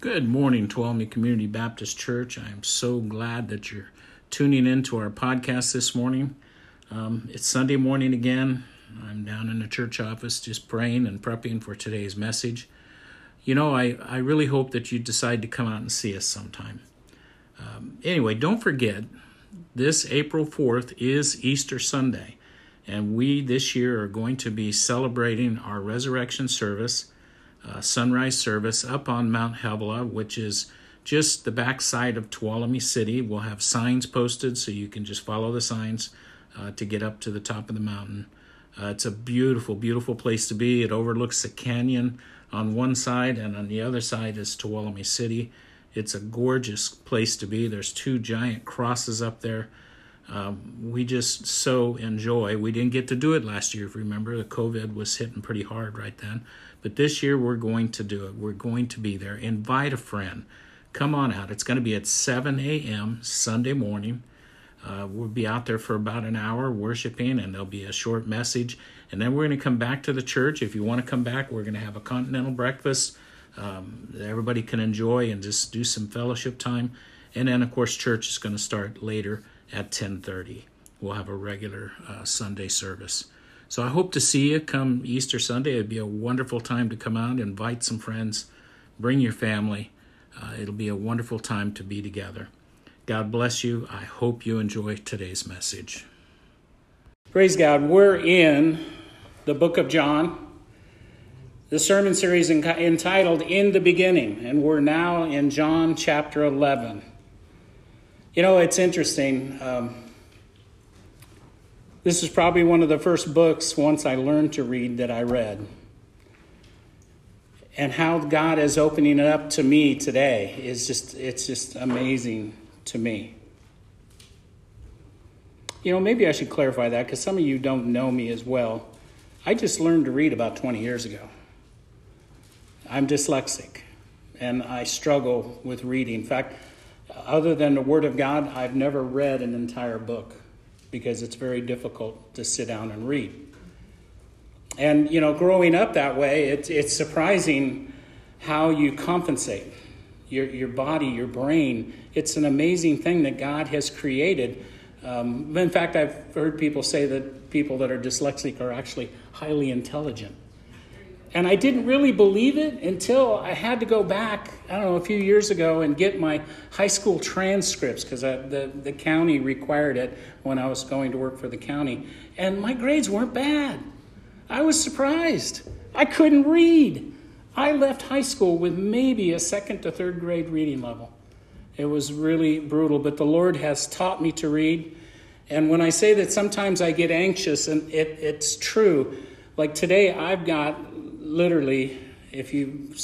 Good morning, Tuolumne Community Baptist Church. I am so glad that you're tuning in to our podcast this morning. Um, it's Sunday morning again. I'm down in the church office just praying and prepping for today's message. You know, I, I really hope that you decide to come out and see us sometime. Um, anyway, don't forget, this April 4th is Easter Sunday, and we this year are going to be celebrating our resurrection service uh, sunrise service up on Mount Havilah, which is just the backside of Tuolumne City. We'll have signs posted so you can just follow the signs uh, to get up to the top of the mountain. Uh, it's a beautiful, beautiful place to be. It overlooks the canyon on one side, and on the other side is Tuolumne City. It's a gorgeous place to be. There's two giant crosses up there. Um, we just so enjoy. We didn't get to do it last year, if you remember. The COVID was hitting pretty hard right then. But this year we're going to do it. We're going to be there. Invite a friend. Come on out. It's going to be at 7 a.m. Sunday morning. Uh, we'll be out there for about an hour worshiping, and there'll be a short message. And then we're going to come back to the church. If you want to come back, we're going to have a continental breakfast um, that everybody can enjoy and just do some fellowship time. And then, of course, church is going to start later at 10:30. We'll have a regular uh, Sunday service. So I hope to see you come Easter Sunday. It'd be a wonderful time to come out, invite some friends, bring your family. Uh, it'll be a wonderful time to be together. God bless you. I hope you enjoy today's message. Praise God. We're in the book of John, the sermon series entitled In the Beginning, and we're now in John chapter 11. You know, it's interesting. Um, this is probably one of the first books, once I learned to read, that I read. And how God is opening it up to me today is just, it's just amazing to me. You know, maybe I should clarify that because some of you don't know me as well. I just learned to read about 20 years ago. I'm dyslexic and I struggle with reading. In fact, other than the Word of God, I've never read an entire book because it's very difficult to sit down and read. And, you know, growing up that way, it, it's surprising how you compensate your, your body, your brain. It's an amazing thing that God has created. Um, in fact, I've heard people say that people that are dyslexic are actually highly intelligent. And I didn't really believe it until I had to go back, I don't know, a few years ago and get my high school transcripts because the, the county required it when I was going to work for the county. And my grades weren't bad. I was surprised. I couldn't read. I left high school with maybe a second to third grade reading level. It was really brutal, but the Lord has taught me to read. And when I say that sometimes I get anxious, and it, it's true, like today I've got literally, if you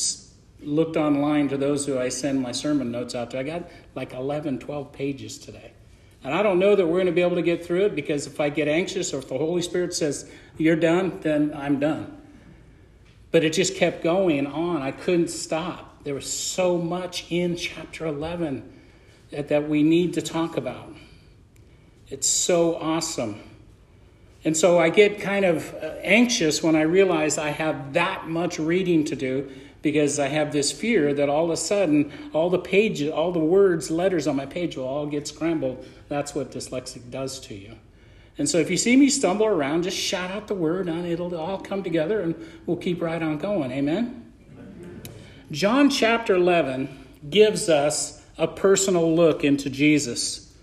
looked online to those who I send my sermon notes out to, I got like 11, 12 pages today. And I don't know that we're going to be able to get through it because if I get anxious or if the Holy Spirit says, you're done, then I'm done. But it just kept going on. I couldn't stop. There was so much in chapter 11 that, that we need to talk about. It's so awesome. And so I get kind of uh, anxious when I realize I have that much reading to do because I have this fear that all of a sudden all the pages, all the words, letters on my page will all get scrambled. That's what dyslexic does to you. And so if you see me stumble around, just shout out the word and it'll all come together and we'll keep right on going. Amen? Amen. John chapter 11 gives us a personal look into Jesus.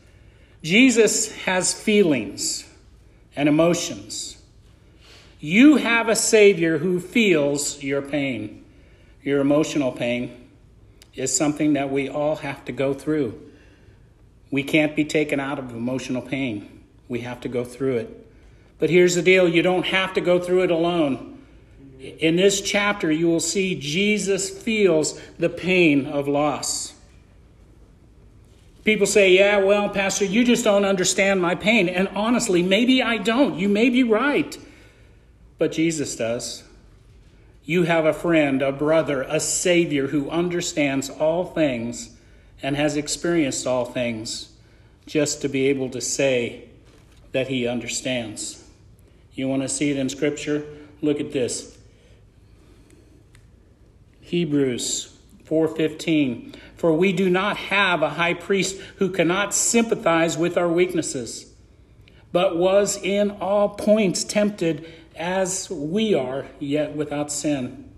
Jesus has feelings and emotions. You have a Savior who feels your pain. Your emotional pain is something that we all have to go through. We can't be taken out of emotional pain, we have to go through it. But here's the deal you don't have to go through it alone. In this chapter, you will see Jesus feels the pain of loss. People say, yeah, well, Pastor, you just don't understand my pain. And honestly, maybe I don't. You may be right. But Jesus does. You have a friend, a brother, a Savior who understands all things and has experienced all things just to be able to say that he understands. You want to see it in Scripture? Look at this Hebrews 4:15 For we do not have a high priest who cannot sympathize with our weaknesses but was in all points tempted as we are yet without sin.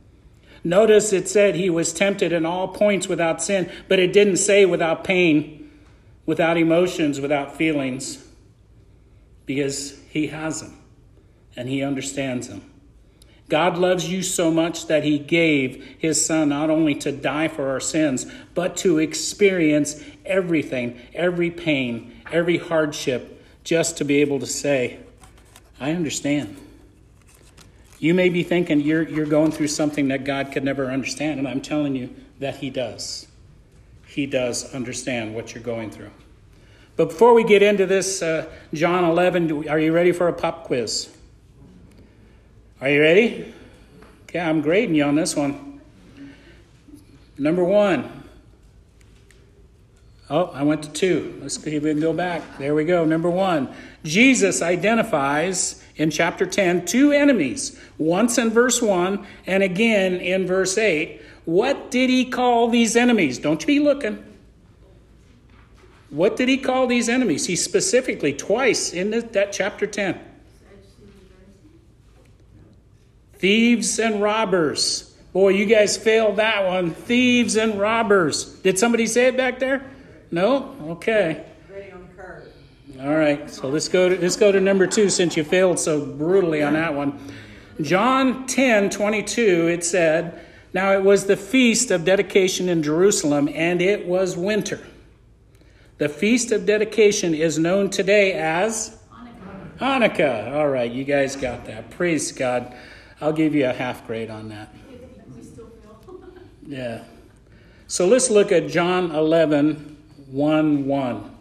Notice it said he was tempted in all points without sin, but it didn't say without pain, without emotions, without feelings because he has them and he understands them. God loves you so much that he gave his son not only to die for our sins, but to experience everything, every pain, every hardship, just to be able to say, I understand. You may be thinking you're, you're going through something that God could never understand, and I'm telling you that he does. He does understand what you're going through. But before we get into this, uh, John 11, are you ready for a pop quiz? Are you ready? Okay, I'm grading you on this one. Number one. Oh, I went to two. Let's see if we can go back. There we go. Number one. Jesus identifies in chapter 10 two enemies, once in verse 1 and again in verse 8. What did he call these enemies? Don't you be looking. What did he call these enemies? He specifically, twice in that chapter 10 thieves and robbers. Boy, you guys failed that one. Thieves and robbers. Did somebody say it back there? No? Okay. All right, so let's go to let's go to number two since you failed so brutally on that one. John 10, 22, it said, Now it was the feast of dedication in Jerusalem, and it was winter. The Feast of Dedication is known today as Hanukkah. Hanukkah. All right, you guys got that. Praise God. I'll give you a half grade on that. yeah. So let's look at John 11, 1 1.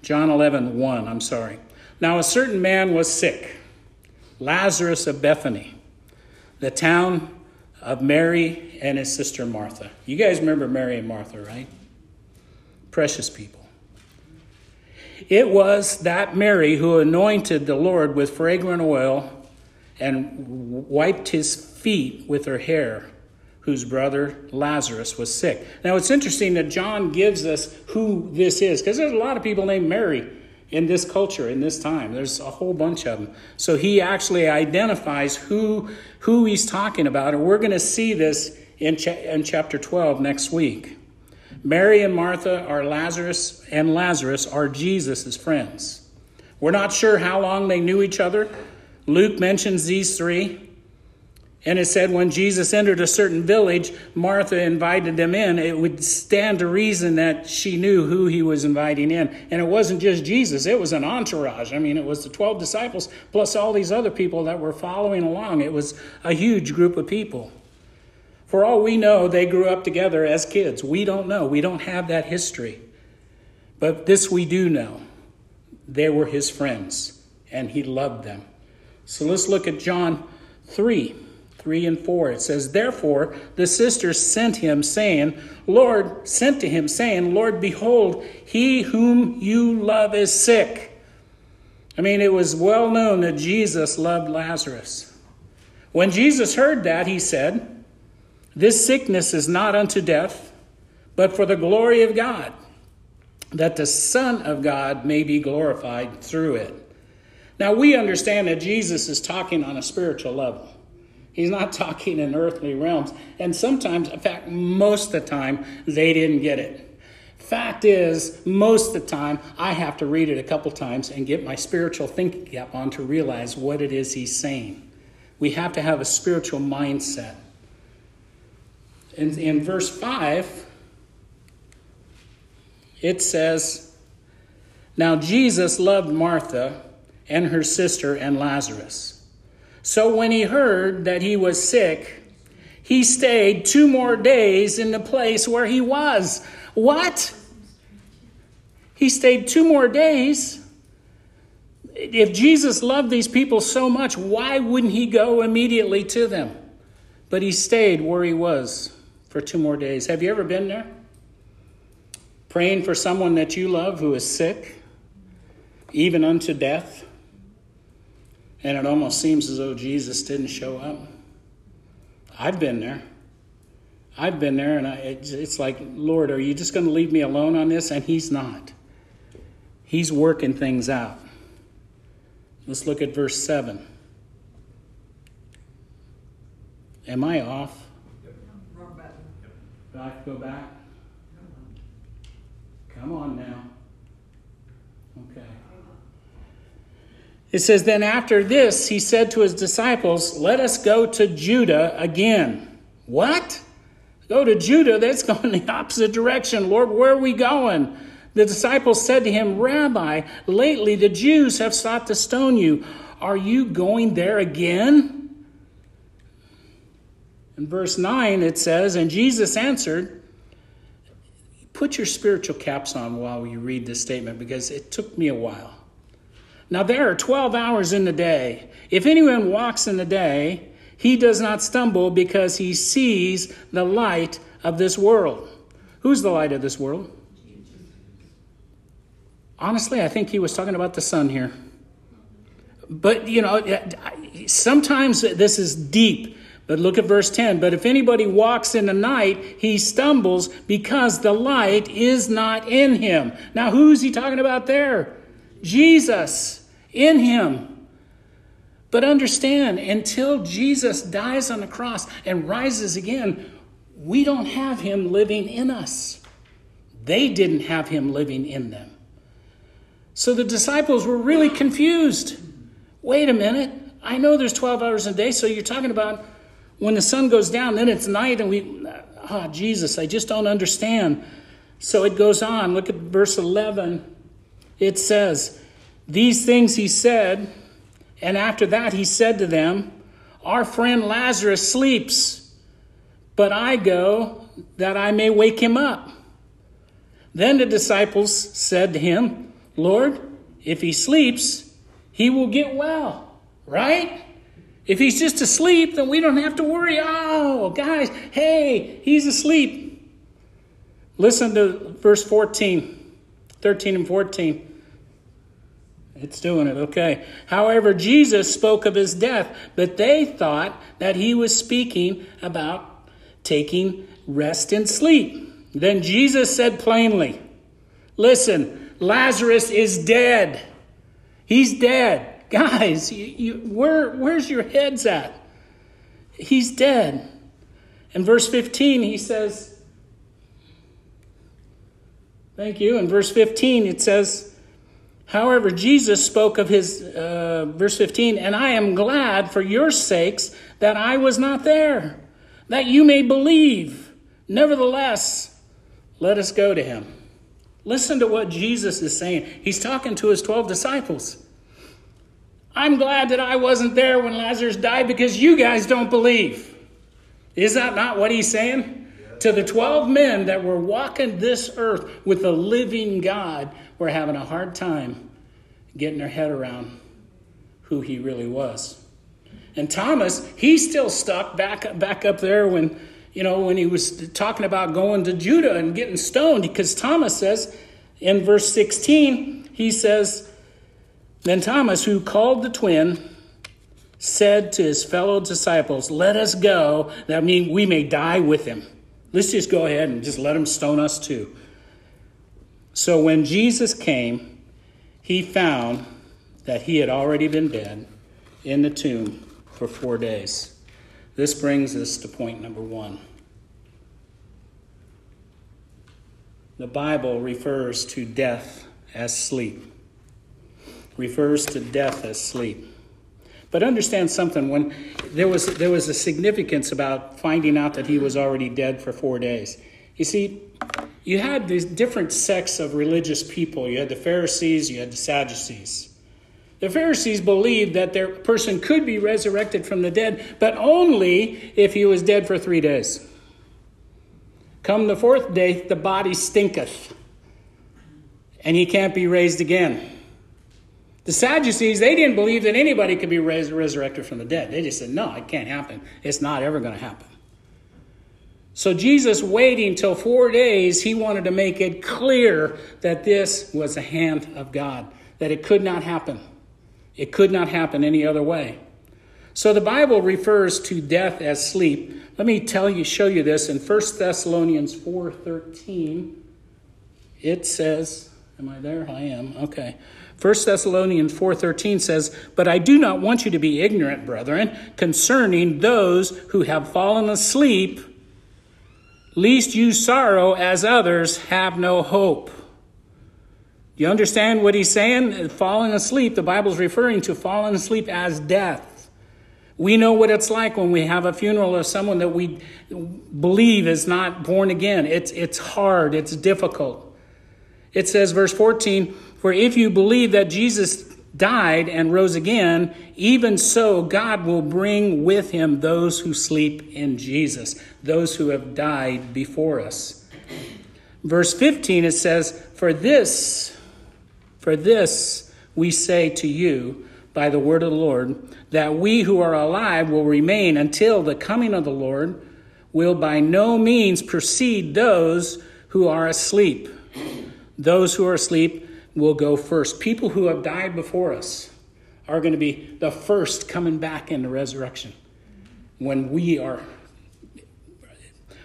John 11, 1, I'm sorry. Now a certain man was sick, Lazarus of Bethany, the town of Mary and his sister Martha. You guys remember Mary and Martha, right? Precious people. It was that Mary who anointed the Lord with fragrant oil and wiped his feet with her hair, whose brother Lazarus was sick. Now it's interesting that John gives us who this is, because there's a lot of people named Mary in this culture, in this time. There's a whole bunch of them. So he actually identifies who, who he's talking about, and we're going to see this in, in chapter 12 next week. Mary and Martha are Lazarus, and Lazarus are Jesus' friends. We're not sure how long they knew each other. Luke mentions these three. And it said when Jesus entered a certain village, Martha invited them in. It would stand to reason that she knew who he was inviting in. And it wasn't just Jesus, it was an entourage. I mean, it was the 12 disciples plus all these other people that were following along. It was a huge group of people. For all we know, they grew up together as kids. We don't know. We don't have that history. But this we do know. They were his friends, and he loved them. So let's look at John 3 3 and 4. It says, Therefore the sisters sent him, saying, Lord, sent to him, saying, Lord, behold, he whom you love is sick. I mean, it was well known that Jesus loved Lazarus. When Jesus heard that, he said, this sickness is not unto death, but for the glory of God, that the Son of God may be glorified through it. Now, we understand that Jesus is talking on a spiritual level. He's not talking in earthly realms. And sometimes, in fact, most of the time, they didn't get it. Fact is, most of the time, I have to read it a couple times and get my spiritual thinking cap on to realize what it is he's saying. We have to have a spiritual mindset. In, in verse 5, it says, Now Jesus loved Martha and her sister and Lazarus. So when he heard that he was sick, he stayed two more days in the place where he was. What? He stayed two more days. If Jesus loved these people so much, why wouldn't he go immediately to them? But he stayed where he was for two more days. Have you ever been there? Praying for someone that you love who is sick, even unto death, and it almost seems as though Jesus didn't show up. I've been there. I've been there, and I, it's, it's like, Lord, are you just going to leave me alone on this? And He's not. He's working things out. Let's look at verse 7. Am I off? Wrong button. Do I have to go back? Come on now. It says, Then after this, he said to his disciples, Let us go to Judah again. What? Go to Judah? That's going the opposite direction. Lord, where are we going? The disciples said to him, Rabbi, lately the Jews have sought to stone you. Are you going there again? In verse 9, it says, And Jesus answered, Put your spiritual caps on while you read this statement because it took me a while. Now, there are 12 hours in the day. If anyone walks in the day, he does not stumble because he sees the light of this world. Who's the light of this world? Honestly, I think he was talking about the sun here. But, you know, sometimes this is deep. But look at verse 10. But if anybody walks in the night, he stumbles because the light is not in him. Now, who's he talking about there? Jesus in him. But understand, until Jesus dies on the cross and rises again, we don't have him living in us. They didn't have him living in them. So the disciples were really confused. Wait a minute. I know there's 12 hours a day, so you're talking about when the sun goes down, then it's night, and we, ah, oh, Jesus, I just don't understand. So it goes on. Look at verse 11. It says, These things he said, and after that he said to them, Our friend Lazarus sleeps, but I go that I may wake him up. Then the disciples said to him, Lord, if he sleeps, he will get well, right? If he's just asleep, then we don't have to worry. Oh, guys, hey, he's asleep. Listen to verse 14, 13 and 14. It's doing it, okay. However, Jesus spoke of his death, but they thought that he was speaking about taking rest and sleep. Then Jesus said plainly, Listen, Lazarus is dead. He's dead. Guys, you, you, where, where's your heads at? He's dead. In verse 15, he says, Thank you. In verse 15, it says, However, Jesus spoke of his, uh, verse 15, and I am glad for your sakes that I was not there, that you may believe. Nevertheless, let us go to him. Listen to what Jesus is saying. He's talking to his 12 disciples. I'm glad that I wasn't there when Lazarus died because you guys don't believe. Is that not what he's saying? To the 12 men that were walking this earth with the living God, were having a hard time getting their head around who he really was. And Thomas, he's still stuck back, back up there when, you know, when he was talking about going to Judah and getting stoned, because Thomas says in verse 16, he says, then Thomas, who called the twin, said to his fellow disciples, Let us go, that we may die with him. Let's just go ahead and just let them stone us too. So when Jesus came, he found that he had already been dead in the tomb for four days. This brings us to point number one. The Bible refers to death as sleep refers to death as sleep. But understand something when there was there was a significance about finding out that he was already dead for 4 days. You see, you had these different sects of religious people. You had the Pharisees, you had the Sadducees. The Pharisees believed that their person could be resurrected from the dead, but only if he was dead for 3 days. Come the fourth day, the body stinketh, and he can't be raised again. The Sadducees, they didn't believe that anybody could be raised, resurrected from the dead. They just said, no, it can't happen. It's not ever going to happen. So Jesus, waiting till four days, he wanted to make it clear that this was the hand of God, that it could not happen. It could not happen any other way. So the Bible refers to death as sleep. Let me tell you, show you this in 1 Thessalonians 4:13. It says, Am I there? I am. Okay. 1 Thessalonians 4:13 says, "But I do not want you to be ignorant, brethren, concerning those who have fallen asleep, lest you sorrow as others have no hope." You understand what he's saying? Falling asleep, the Bible's referring to falling asleep as death. We know what it's like when we have a funeral of someone that we believe is not born again. It's, it's hard, it's difficult. It says, verse 14, For if you believe that Jesus died and rose again, even so God will bring with him those who sleep in Jesus, those who have died before us. Verse 15, it says, For this, for this we say to you by the word of the Lord, that we who are alive will remain until the coming of the Lord will by no means precede those who are asleep. Those who are asleep will go first. People who have died before us are going to be the first coming back in the resurrection when we are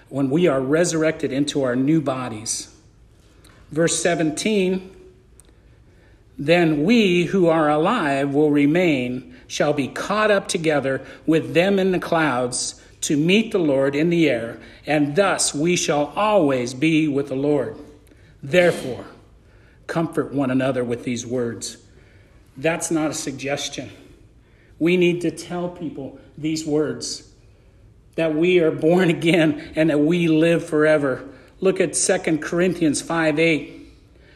when we are resurrected into our new bodies. Verse 17 Then we who are alive will remain, shall be caught up together with them in the clouds to meet the Lord in the air, and thus we shall always be with the Lord. Therefore, comfort one another with these words. That's not a suggestion. We need to tell people these words that we are born again and that we live forever. Look at 2 Corinthians 5 8.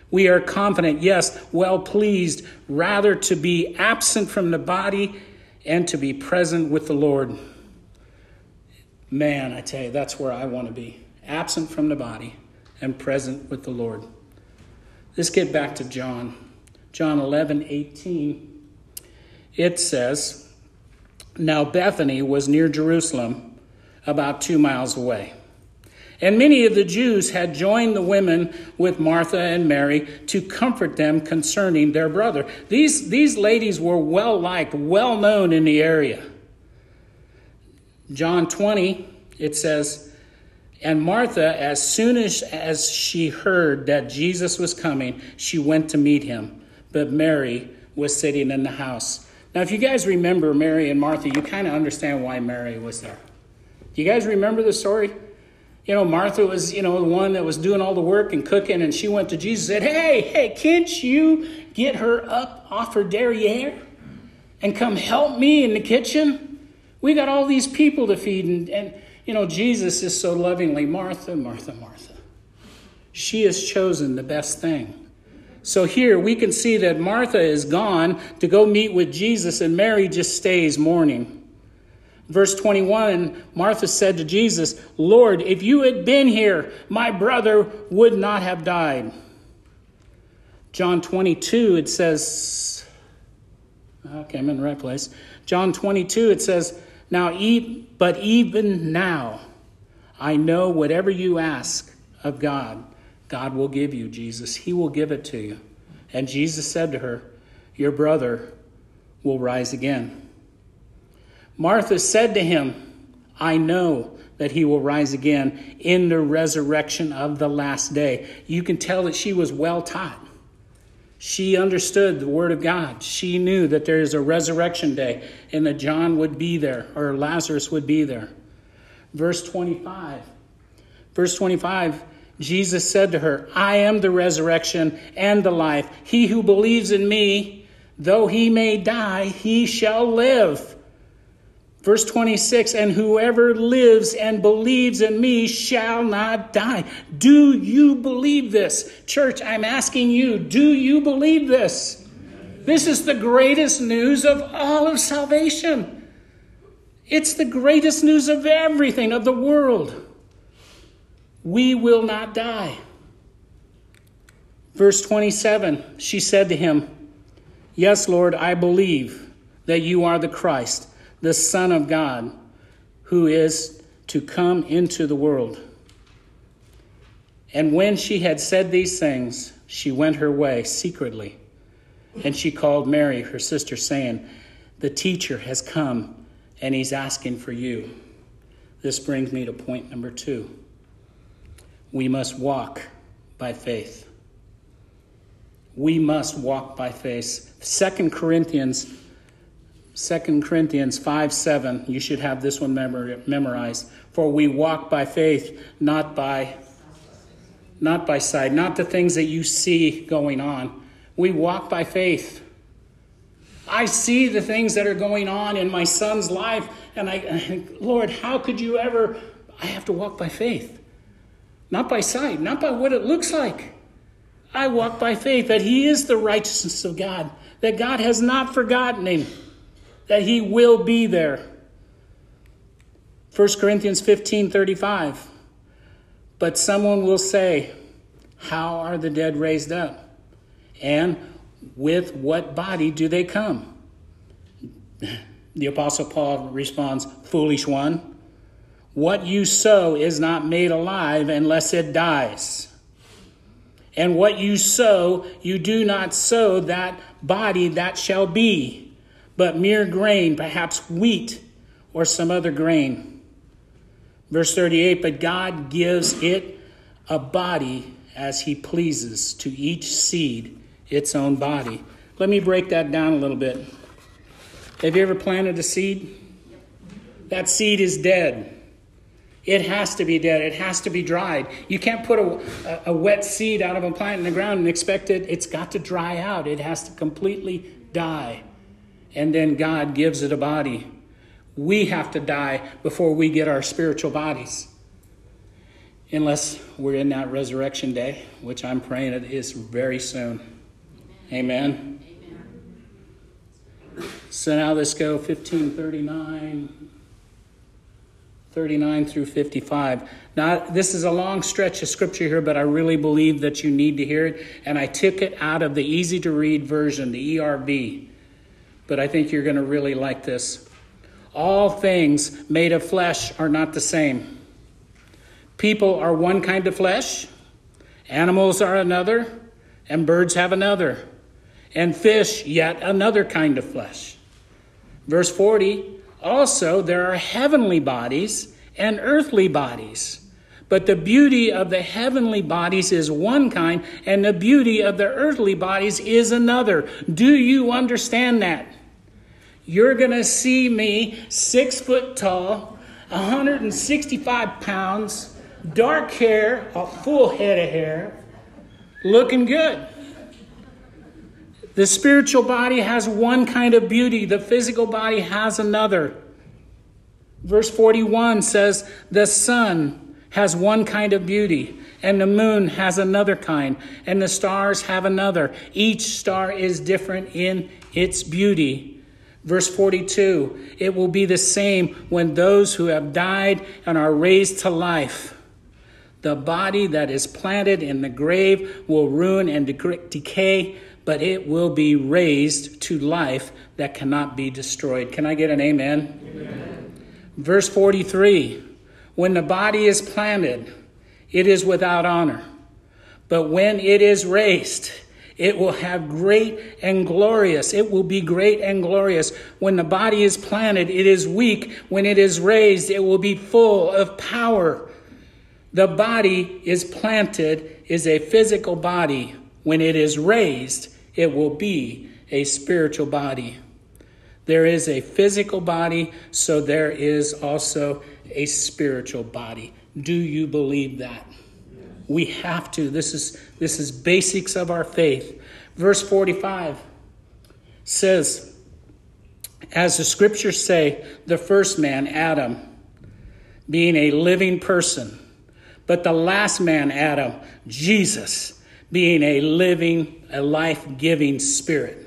We are confident, yes, well pleased, rather to be absent from the body and to be present with the Lord. Man, I tell you, that's where I want to be absent from the body and present with the Lord. Let's get back to John. John 11, 18. It says, Now Bethany was near Jerusalem, about two miles away. And many of the Jews had joined the women with Martha and Mary to comfort them concerning their brother. These, these ladies were well liked, well known in the area. John 20, it says, and Martha, as soon as, as she heard that Jesus was coming, she went to meet him. But Mary was sitting in the house. Now, if you guys remember Mary and Martha, you kind of understand why Mary was there. Do you guys remember the story? You know, Martha was, you know, the one that was doing all the work and cooking, and she went to Jesus and said, Hey, hey, can't you get her up off her derriere and come help me in the kitchen? We got all these people to feed, and, and you know, Jesus is so lovingly, Martha, Martha, Martha. She has chosen the best thing. So here we can see that Martha is gone to go meet with Jesus, and Mary just stays mourning. Verse 21 Martha said to Jesus, Lord, if you had been here, my brother would not have died. John 22, it says, okay, I'm in the right place. John 22, it says, now, but even now, I know whatever you ask of God, God will give you, Jesus. He will give it to you. And Jesus said to her, Your brother will rise again. Martha said to him, I know that he will rise again in the resurrection of the last day. You can tell that she was well taught. She understood the Word of God. She knew that there is a resurrection day and that John would be there or Lazarus would be there. Verse 25. Verse 25 Jesus said to her, I am the resurrection and the life. He who believes in me, though he may die, he shall live. Verse 26 And whoever lives and believes in me shall not die. Do you believe this? Church, I'm asking you, do you believe this? This is the greatest news of all of salvation. It's the greatest news of everything, of the world. We will not die. Verse 27 She said to him, Yes, Lord, I believe that you are the Christ the Son of God, who is to come into the world. And when she had said these things, she went her way secretly. And she called Mary, her sister, saying, The teacher has come and He's asking for you. This brings me to point number two. We must walk by faith. We must walk by faith. Second Corinthians, Second Corinthians 5 7. You should have this one memorized. For we walk by faith, not by not by sight, not the things that you see going on. We walk by faith. I see the things that are going on in my son's life, and I, Lord, how could you ever? I have to walk by faith, not by sight, not by what it looks like. I walk by faith that He is the righteousness of God, that God has not forgotten Him, that He will be there. 1 Corinthians 15 35. But someone will say, How are the dead raised up? And with what body do they come? The Apostle Paul responds, Foolish one, what you sow is not made alive unless it dies. And what you sow, you do not sow that body that shall be, but mere grain, perhaps wheat or some other grain. Verse 38 But God gives it a body as he pleases to each seed its own body. Let me break that down a little bit. Have you ever planted a seed? That seed is dead. It has to be dead. It has to be dried. You can't put a, a, wet seed out of a plant in the ground and expect it. It's got to dry out. It has to completely die. And then God gives it a body. We have to die before we get our spiritual bodies. Unless we're in that resurrection day, which I'm praying it is very soon. Amen. Amen. So now let's go 1539, 39 through 55. Now, this is a long stretch of scripture here, but I really believe that you need to hear it. And I took it out of the easy to read version, the ERV. But I think you're going to really like this. All things made of flesh are not the same. People are one kind of flesh, animals are another, and birds have another and fish yet another kind of flesh. Verse 40 also there are heavenly bodies and earthly bodies. But the beauty of the heavenly bodies is one kind, and the beauty of the earthly bodies is another. Do you understand that? You're going to see me six foot tall, 165 pounds, dark hair, a full head of hair, looking good. The spiritual body has one kind of beauty, the physical body has another. Verse 41 says, The sun has one kind of beauty, and the moon has another kind, and the stars have another. Each star is different in its beauty. Verse 42 It will be the same when those who have died and are raised to life. The body that is planted in the grave will ruin and decay but it will be raised to life that cannot be destroyed. Can I get an amen? amen? Verse 43 When the body is planted, it is without honor, but when it is raised, it will have great and glorious. It will be great and glorious. When the body is planted, it is weak. When it is raised, it will be full of power. The body is planted is a physical body when it is raised, it will be a spiritual body. There is a physical body, so there is also a spiritual body. Do you believe that? We have to. This is this is basics of our faith. Verse 45 says as the scriptures say, the first man, Adam, being a living person, but the last man, Adam, Jesus, being a living, a life giving spirit.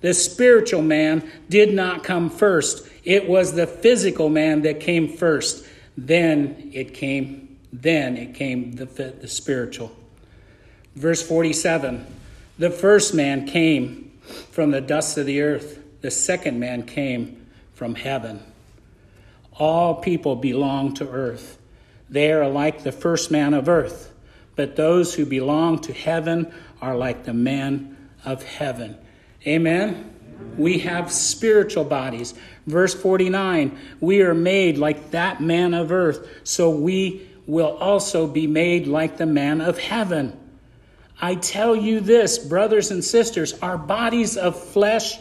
The spiritual man did not come first. It was the physical man that came first. Then it came, then it came the, the spiritual. Verse 47 The first man came from the dust of the earth, the second man came from heaven. All people belong to earth. They are like the first man of earth. But those who belong to heaven are like the man of heaven. Amen? We have spiritual bodies. Verse 49 We are made like that man of earth, so we will also be made like the man of heaven. I tell you this, brothers and sisters, our bodies of flesh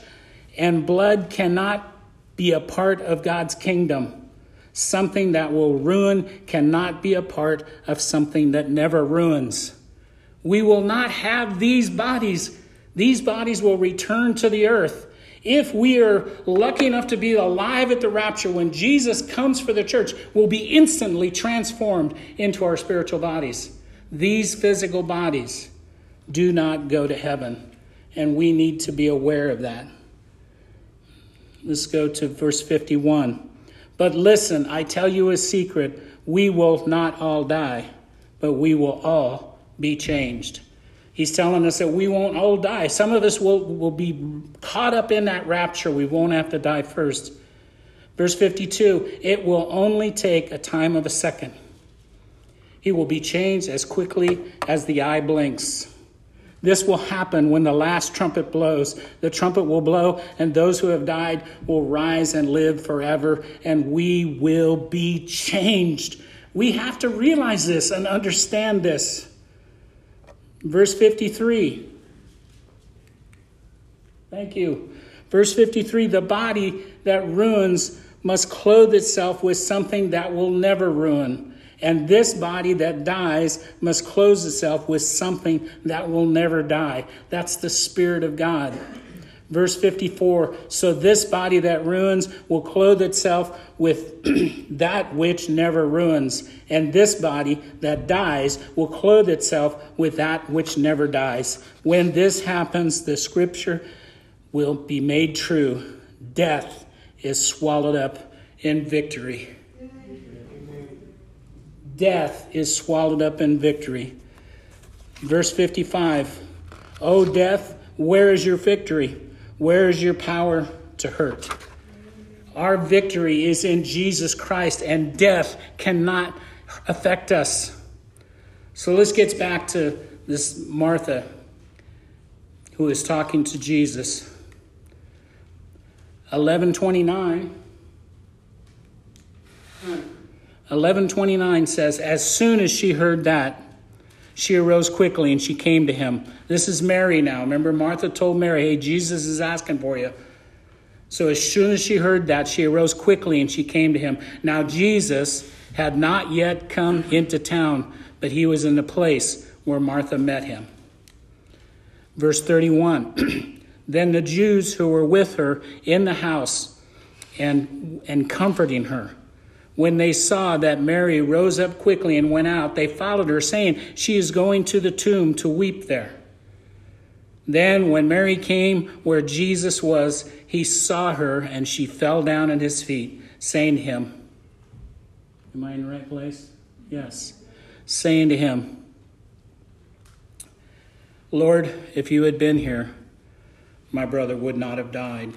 and blood cannot be a part of God's kingdom. Something that will ruin cannot be a part of something that never ruins. We will not have these bodies. These bodies will return to the earth. If we are lucky enough to be alive at the rapture, when Jesus comes for the church, we'll be instantly transformed into our spiritual bodies. These physical bodies do not go to heaven, and we need to be aware of that. Let's go to verse 51. But listen, I tell you a secret we will not all die, but we will all be changed. He's telling us that we won't all die. Some of us will, will be caught up in that rapture. We won't have to die first. Verse 52 it will only take a time of a second. He will be changed as quickly as the eye blinks. This will happen when the last trumpet blows. The trumpet will blow, and those who have died will rise and live forever, and we will be changed. We have to realize this and understand this. Verse 53. Thank you. Verse 53 the body that ruins must clothe itself with something that will never ruin. And this body that dies must clothe itself with something that will never die. That's the Spirit of God. Verse 54 So this body that ruins will clothe itself with that which never ruins, and this body that dies will clothe itself with that which never dies. When this happens, the scripture will be made true. Death is swallowed up in victory death is swallowed up in victory. Verse 55 O death, where is your victory? Where is your power to hurt? Our victory is in Jesus Christ, and death cannot affect us. So let's get back to this Martha who is talking to Jesus. 1129. 1129 says, As soon as she heard that, she arose quickly and she came to him. This is Mary now. Remember, Martha told Mary, Hey, Jesus is asking for you. So as soon as she heard that, she arose quickly and she came to him. Now, Jesus had not yet come into town, but he was in the place where Martha met him. Verse 31 Then the Jews who were with her in the house and, and comforting her, when they saw that Mary rose up quickly and went out, they followed her, saying, She is going to the tomb to weep there. Then, when Mary came where Jesus was, he saw her, and she fell down at his feet, saying to him, Am I in the right place? Yes. Saying to him, Lord, if you had been here, my brother would not have died.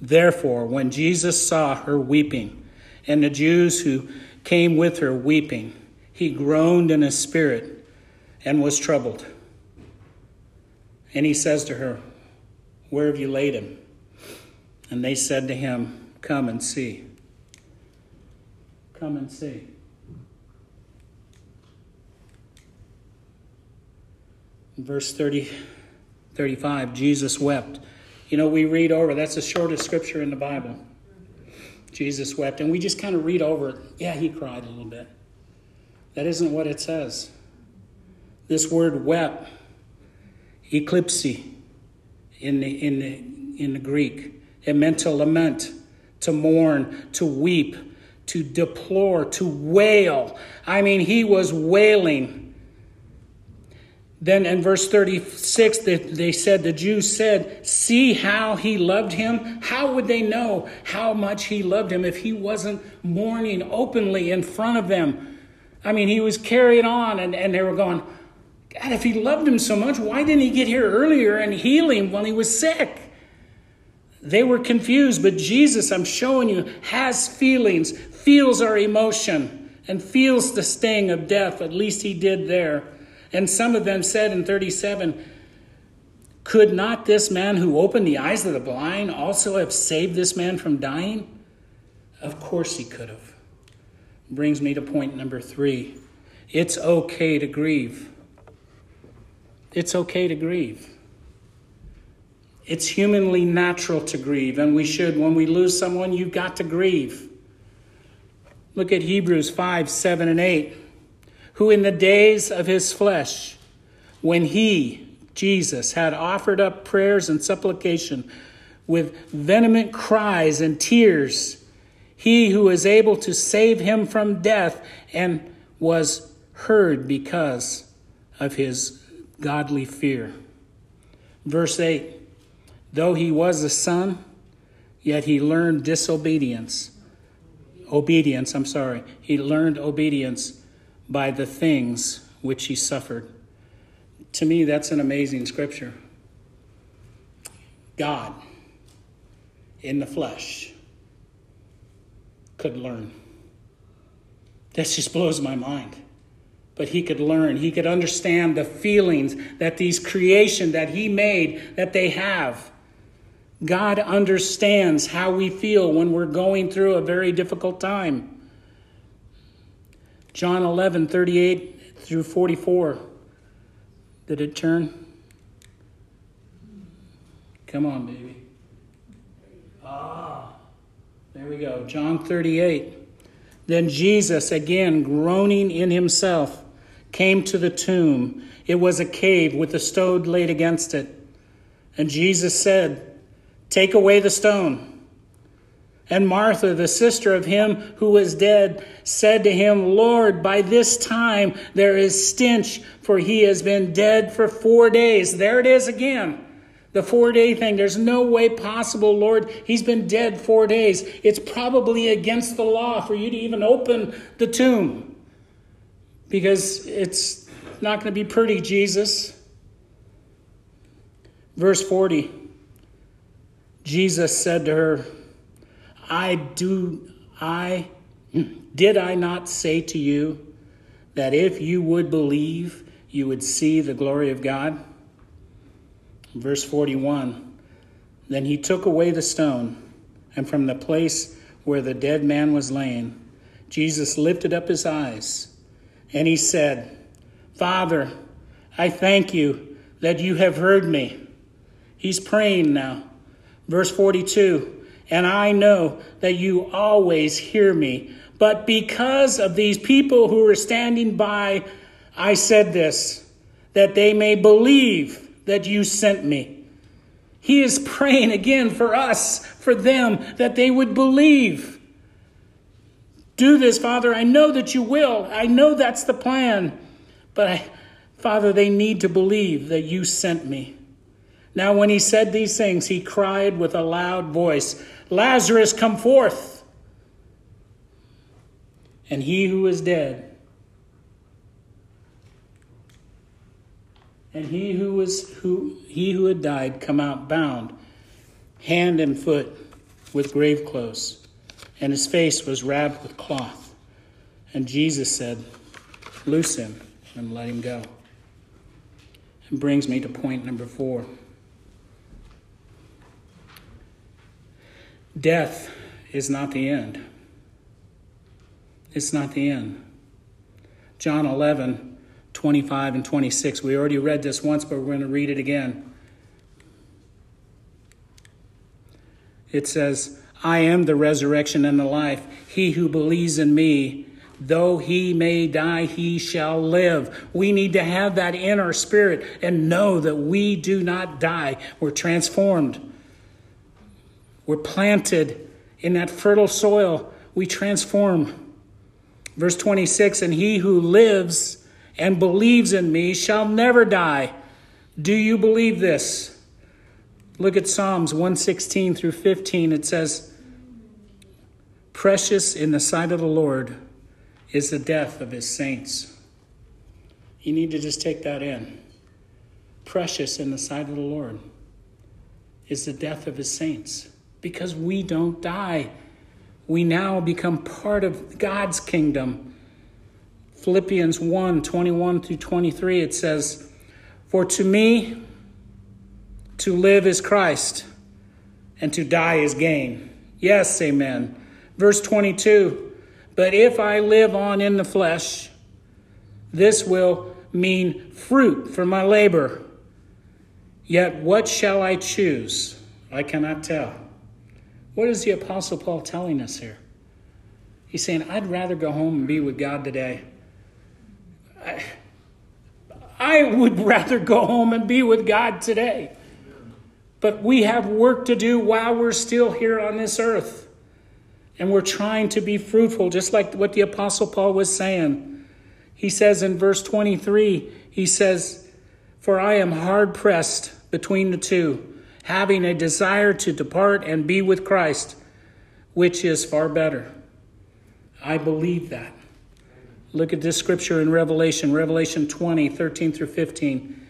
Therefore, when Jesus saw her weeping, and the Jews who came with her weeping. He groaned in his spirit and was troubled. And he says to her, Where have you laid him? And they said to him, Come and see. Come and see. verse 30, 35, Jesus wept. You know, we read over, that's the shortest scripture in the Bible. Jesus wept. And we just kind of read over it. Yeah, he cried a little bit. That isn't what it says. This word wept, eklypsi in the, in the, in the Greek, it meant to lament, to mourn, to weep, to deplore, to wail. I mean, he was wailing then in verse 36, they said, the Jews said, See how he loved him? How would they know how much he loved him if he wasn't mourning openly in front of them? I mean, he was carried on, and, and they were going, God, if he loved him so much, why didn't he get here earlier and heal him when he was sick? They were confused, but Jesus, I'm showing you, has feelings, feels our emotion, and feels the sting of death. At least he did there. And some of them said in 37, Could not this man who opened the eyes of the blind also have saved this man from dying? Of course he could have. Brings me to point number three. It's okay to grieve. It's okay to grieve. It's humanly natural to grieve, and we should. When we lose someone, you've got to grieve. Look at Hebrews 5 7 and 8. Who in the days of his flesh, when he, Jesus, had offered up prayers and supplication with vehement cries and tears, he who is able to save him from death and was heard because of his godly fear. Verse 8 Though he was a son, yet he learned disobedience. Obedience, I'm sorry. He learned obedience by the things which he suffered. To me, that's an amazing scripture. God in the flesh could learn. That just blows my mind. But he could learn, he could understand the feelings that these creation that he made that they have. God understands how we feel when we're going through a very difficult time. John 11, 38 through 44. Did it turn? Come on, baby. Ah, there we go. John 38. Then Jesus, again groaning in himself, came to the tomb. It was a cave with a stone laid against it. And Jesus said, Take away the stone. And Martha, the sister of him who was dead, said to him, Lord, by this time there is stench, for he has been dead for four days. There it is again. The four day thing. There's no way possible, Lord. He's been dead four days. It's probably against the law for you to even open the tomb because it's not going to be pretty, Jesus. Verse 40. Jesus said to her, I do, I, did I not say to you that if you would believe, you would see the glory of God? Verse 41 Then he took away the stone, and from the place where the dead man was laying, Jesus lifted up his eyes, and he said, Father, I thank you that you have heard me. He's praying now. Verse 42 And I know that you always hear me, but because of these people who are standing by, I said this, that they may believe that you sent me. He is praying again for us, for them, that they would believe. Do this, Father. I know that you will. I know that's the plan. But, I, Father, they need to believe that you sent me. Now, when he said these things, he cried with a loud voice, Lazarus, come forth. And he who is dead, and he who was who he who had died come out bound, hand and foot with grave clothes, and his face was wrapped with cloth. And Jesus said, Loose him and let him go. It brings me to point number four. Death is not the end. It's not the end. John 11, 25 and 26. We already read this once, but we're going to read it again. It says, I am the resurrection and the life. He who believes in me, though he may die, he shall live. We need to have that in our spirit and know that we do not die. We're transformed. We're planted in that fertile soil. We transform. Verse 26 And he who lives and believes in me shall never die. Do you believe this? Look at Psalms 116 through 15. It says, Precious in the sight of the Lord is the death of his saints. You need to just take that in. Precious in the sight of the Lord is the death of his saints because we don't die. We now become part of God's kingdom. Philippians 1 21 through 23, it says, For to me, To live is Christ, and to die is gain. Yes, amen. Verse 22 But if I live on in the flesh, this will mean fruit for my labor. Yet what shall I choose? I cannot tell. What is the Apostle Paul telling us here? He's saying, I'd rather go home and be with God today. I, I would rather go home and be with God today. But we have work to do while we're still here on this earth. And we're trying to be fruitful, just like what the Apostle Paul was saying. He says in verse 23, he says, For I am hard pressed between the two, having a desire to depart and be with Christ, which is far better. I believe that. Look at this scripture in Revelation, Revelation 20, 13 through 15.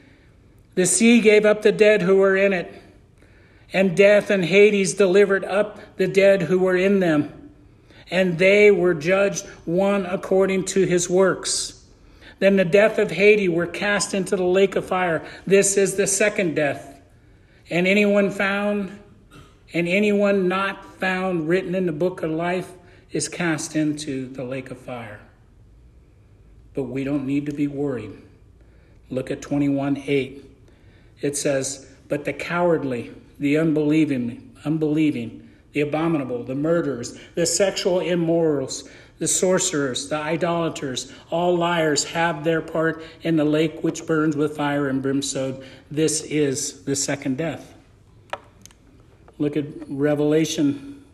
The sea gave up the dead who were in it, and death and Hades delivered up the dead who were in them, and they were judged one according to his works. Then the death of Hades were cast into the lake of fire. This is the second death. And anyone found, and anyone not found written in the book of life is cast into the lake of fire. But we don't need to be worried. Look at 21 8. It says, But the cowardly, the unbelieving, unbelieving, the abominable, the murderers, the sexual immorals, the sorcerers, the idolaters, all liars have their part in the lake which burns with fire and brimstone. This is the second death. Look at Revelation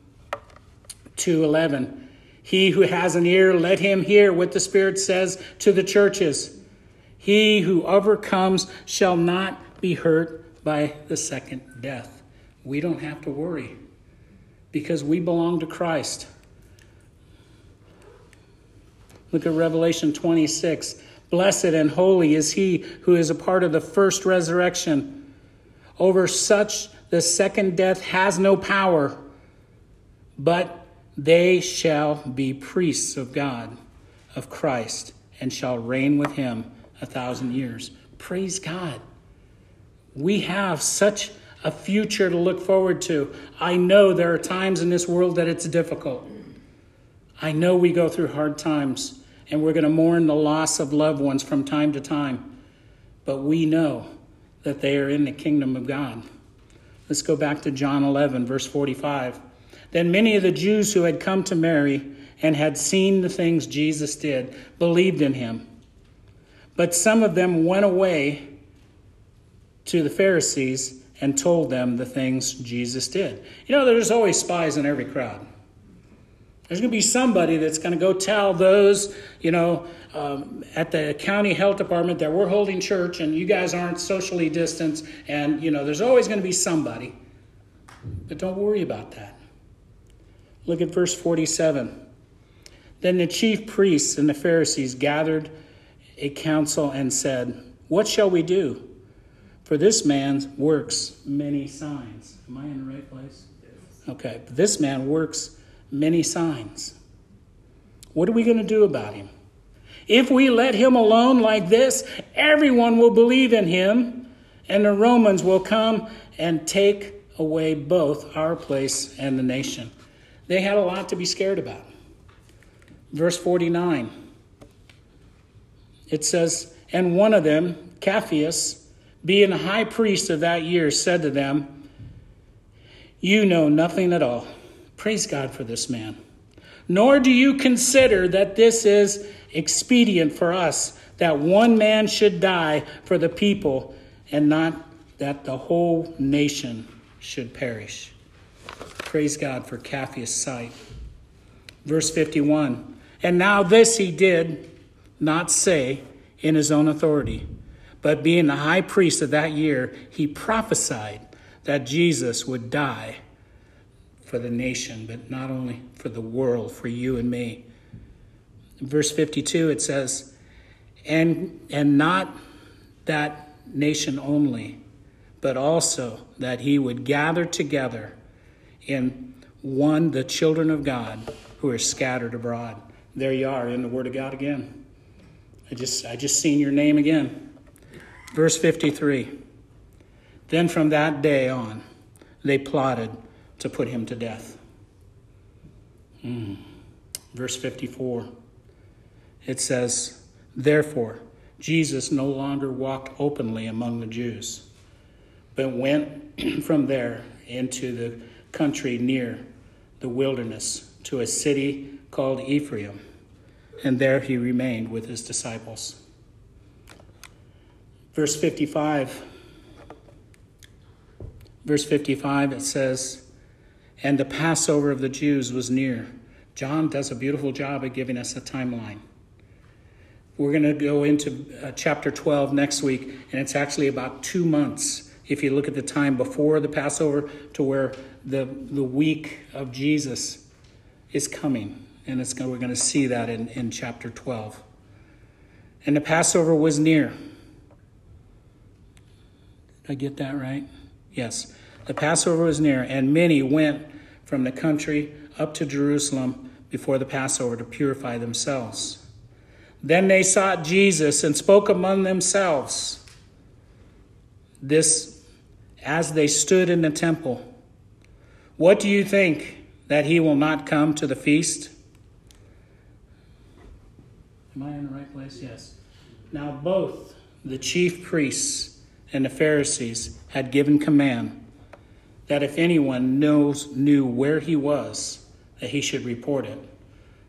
2:11. He who has an ear, let him hear what the Spirit says to the churches. He who overcomes shall not be hurt by the second death. We don't have to worry because we belong to Christ. Look at Revelation 26. Blessed and holy is he who is a part of the first resurrection. Over such the second death has no power, but they shall be priests of God, of Christ, and shall reign with him a thousand years. Praise God. We have such a future to look forward to. I know there are times in this world that it's difficult. I know we go through hard times and we're going to mourn the loss of loved ones from time to time. But we know that they are in the kingdom of God. Let's go back to John 11, verse 45. Then many of the Jews who had come to Mary and had seen the things Jesus did believed in him. But some of them went away to the Pharisees and told them the things Jesus did. You know, there's always spies in every crowd. There's going to be somebody that's going to go tell those, you know, um, at the county health department that we're holding church and you guys aren't socially distanced. And, you know, there's always going to be somebody. But don't worry about that. Look at verse 47. Then the chief priests and the Pharisees gathered a council and said, What shall we do? For this man works many signs. Am I in the right place? Yes. Okay. This man works many signs. What are we going to do about him? If we let him alone like this, everyone will believe in him, and the Romans will come and take away both our place and the nation. They had a lot to be scared about. Verse 49 it says, And one of them, Caiaphas, being high priest of that year, said to them, You know nothing at all Praise God for this man. Nor do you consider that this is expedient for us that one man should die for the people and not that the whole nation should perish. Praise God for Caiaphas' sight. Verse 51 And now this he did not say in his own authority, but being the high priest of that year, he prophesied that Jesus would die for the nation, but not only for the world, for you and me. Verse 52, it says, and, and not that nation only, but also that he would gather together in one the children of God who are scattered abroad. There you are in the Word of God again. I just I just seen your name again. Verse 53. Then from that day on, they plotted to put him to death. Mm. Verse 54 it says, Therefore, Jesus no longer walked openly among the Jews, but went from there into the country near the wilderness to a city called Ephraim, and there he remained with his disciples. Verse 55. Verse 55, it says, And the Passover of the Jews was near. John does a beautiful job of giving us a timeline. We're going to go into uh, chapter 12 next week, and it's actually about two months if you look at the time before the Passover to where the, the week of Jesus is coming. And it's going, we're going to see that in, in chapter 12. And the Passover was near. Did I get that right? Yes. The Passover was near, and many went from the country up to Jerusalem before the Passover to purify themselves. Then they sought Jesus and spoke among themselves. This, as they stood in the temple, what do you think that he will not come to the feast? Am I in the right place? Yes. Now, both the chief priests and the Pharisees had given command that if anyone knows knew where he was, that he should report it,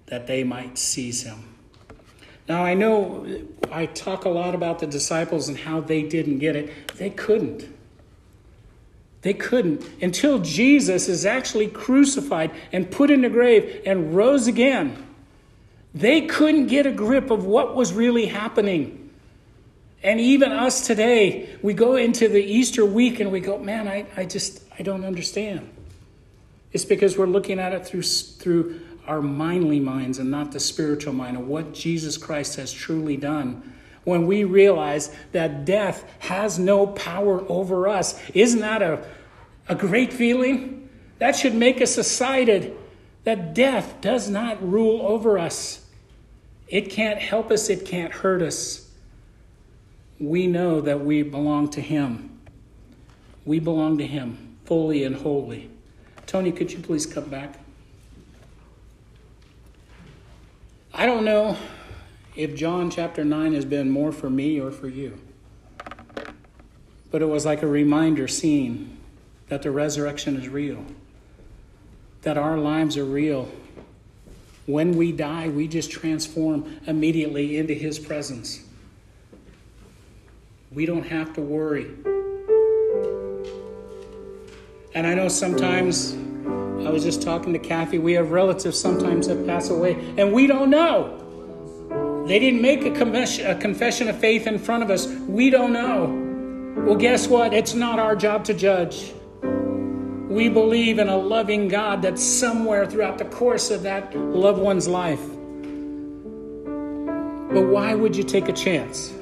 that they might seize him. Now, I know I talk a lot about the disciples and how they didn't get it. They couldn't. They couldn't until Jesus is actually crucified and put in the grave and rose again. They couldn't get a grip of what was really happening. And even us today, we go into the Easter week and we go, man, I, I just, I don't understand. It's because we're looking at it through, through our mindly minds and not the spiritual mind of what Jesus Christ has truly done. When we realize that death has no power over us, isn't that a, a great feeling? That should make us excited that death does not rule over us. It can't help us, it can't hurt us. We know that we belong to Him. We belong to Him fully and wholly. Tony, could you please come back? I don't know if John chapter 9 has been more for me or for you. But it was like a reminder seeing that the resurrection is real, that our lives are real. When we die, we just transform immediately into His presence. We don't have to worry. And I know sometimes I was just talking to Kathy. We have relatives sometimes that pass away, and we don't know. They didn't make a, a confession of faith in front of us. We don't know. Well, guess what? It's not our job to judge. We believe in a loving God that's somewhere throughout the course of that loved one's life. But why would you take a chance?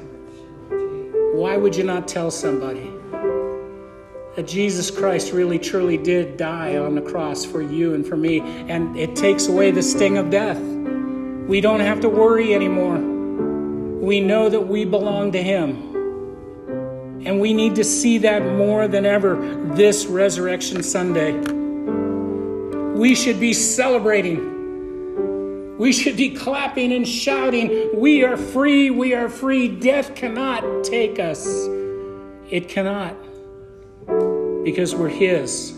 Why would you not tell somebody? That Jesus Christ really truly did die on the cross for you and for me, and it takes away the sting of death. We don't have to worry anymore. We know that we belong to Him. And we need to see that more than ever this Resurrection Sunday. We should be celebrating. We should be clapping and shouting. We are free. We are free. Death cannot take us. It cannot because we're His.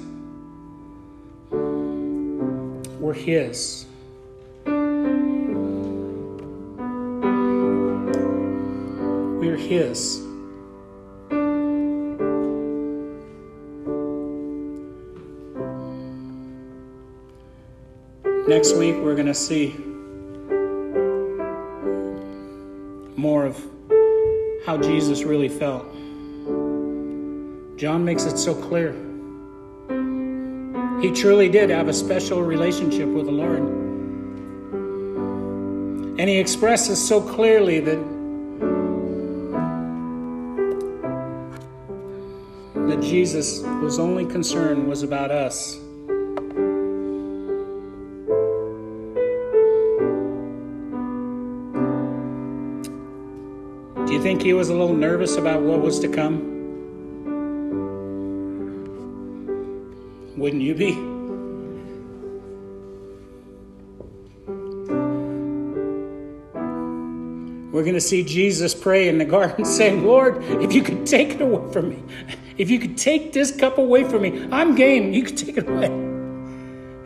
We're His. We're His. Next week, we're going to see more of how Jesus really felt. John makes it so clear. He truly did have a special relationship with the Lord. And he expresses so clearly that that Jesus was only concern was about us. Do you think he was a little nervous about what was to come? Wouldn't you be? We're going to see Jesus pray in the garden saying, Lord, if you could take it away from me, if you could take this cup away from me, I'm game. You could take it away.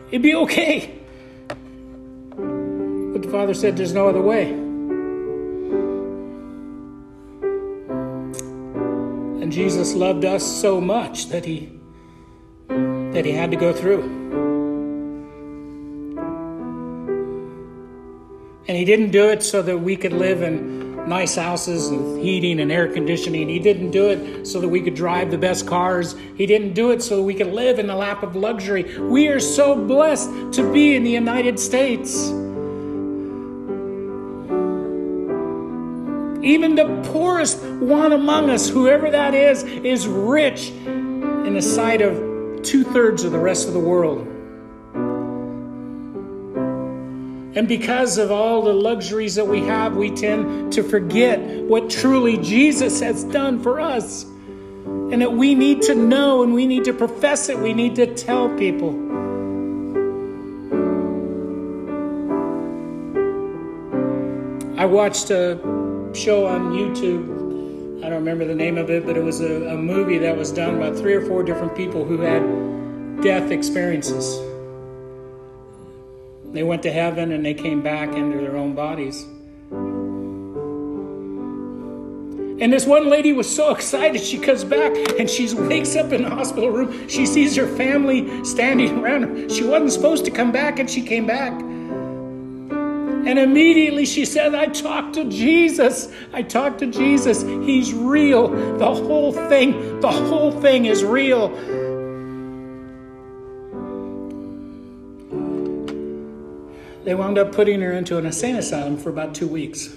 It'd be okay. But the Father said, There's no other way. And Jesus loved us so much that he that he had to go through. And he didn't do it so that we could live in nice houses with heating and air conditioning. He didn't do it so that we could drive the best cars. He didn't do it so that we could live in the lap of luxury. We are so blessed to be in the United States. Even the poorest one among us, whoever that is, is rich in the sight of two thirds of the rest of the world. And because of all the luxuries that we have, we tend to forget what truly Jesus has done for us. And that we need to know and we need to profess it. We need to tell people. I watched a show on YouTube. I don't remember the name of it, but it was a, a movie that was done by three or four different people who had death experiences. They went to heaven and they came back into their own bodies. And this one lady was so excited. She comes back and she wakes up in the hospital room. She sees her family standing around her. She wasn't supposed to come back, and she came back. And immediately she said, I talked to Jesus. I talked to Jesus. He's real. The whole thing, the whole thing is real. they wound up putting her into an insane asylum for about two weeks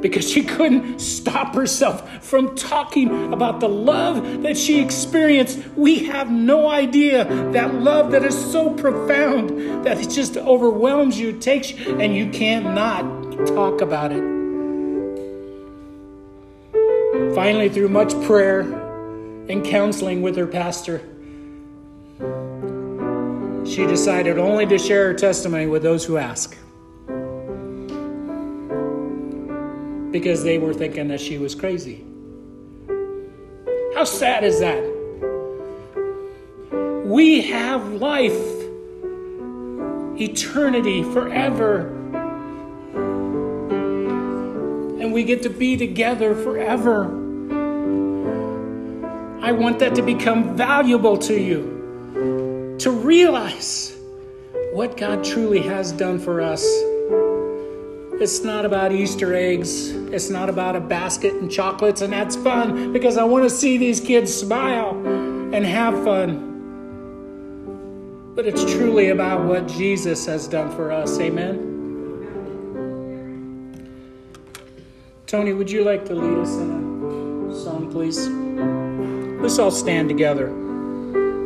because she couldn't stop herself from talking about the love that she experienced. We have no idea that love that is so profound that it just overwhelms you, takes you, and you can't not talk about it. Finally, through much prayer and counseling with her pastor, she decided only to share her testimony with those who ask. Because they were thinking that she was crazy. How sad is that? We have life, eternity, forever. And we get to be together forever. I want that to become valuable to you to realize what God truly has done for us. It's not about Easter eggs. It's not about a basket and chocolates, and that's fun because I want to see these kids smile and have fun. But it's truly about what Jesus has done for us. Amen. Tony, would you like to lead us in a song, please? Let's all stand together.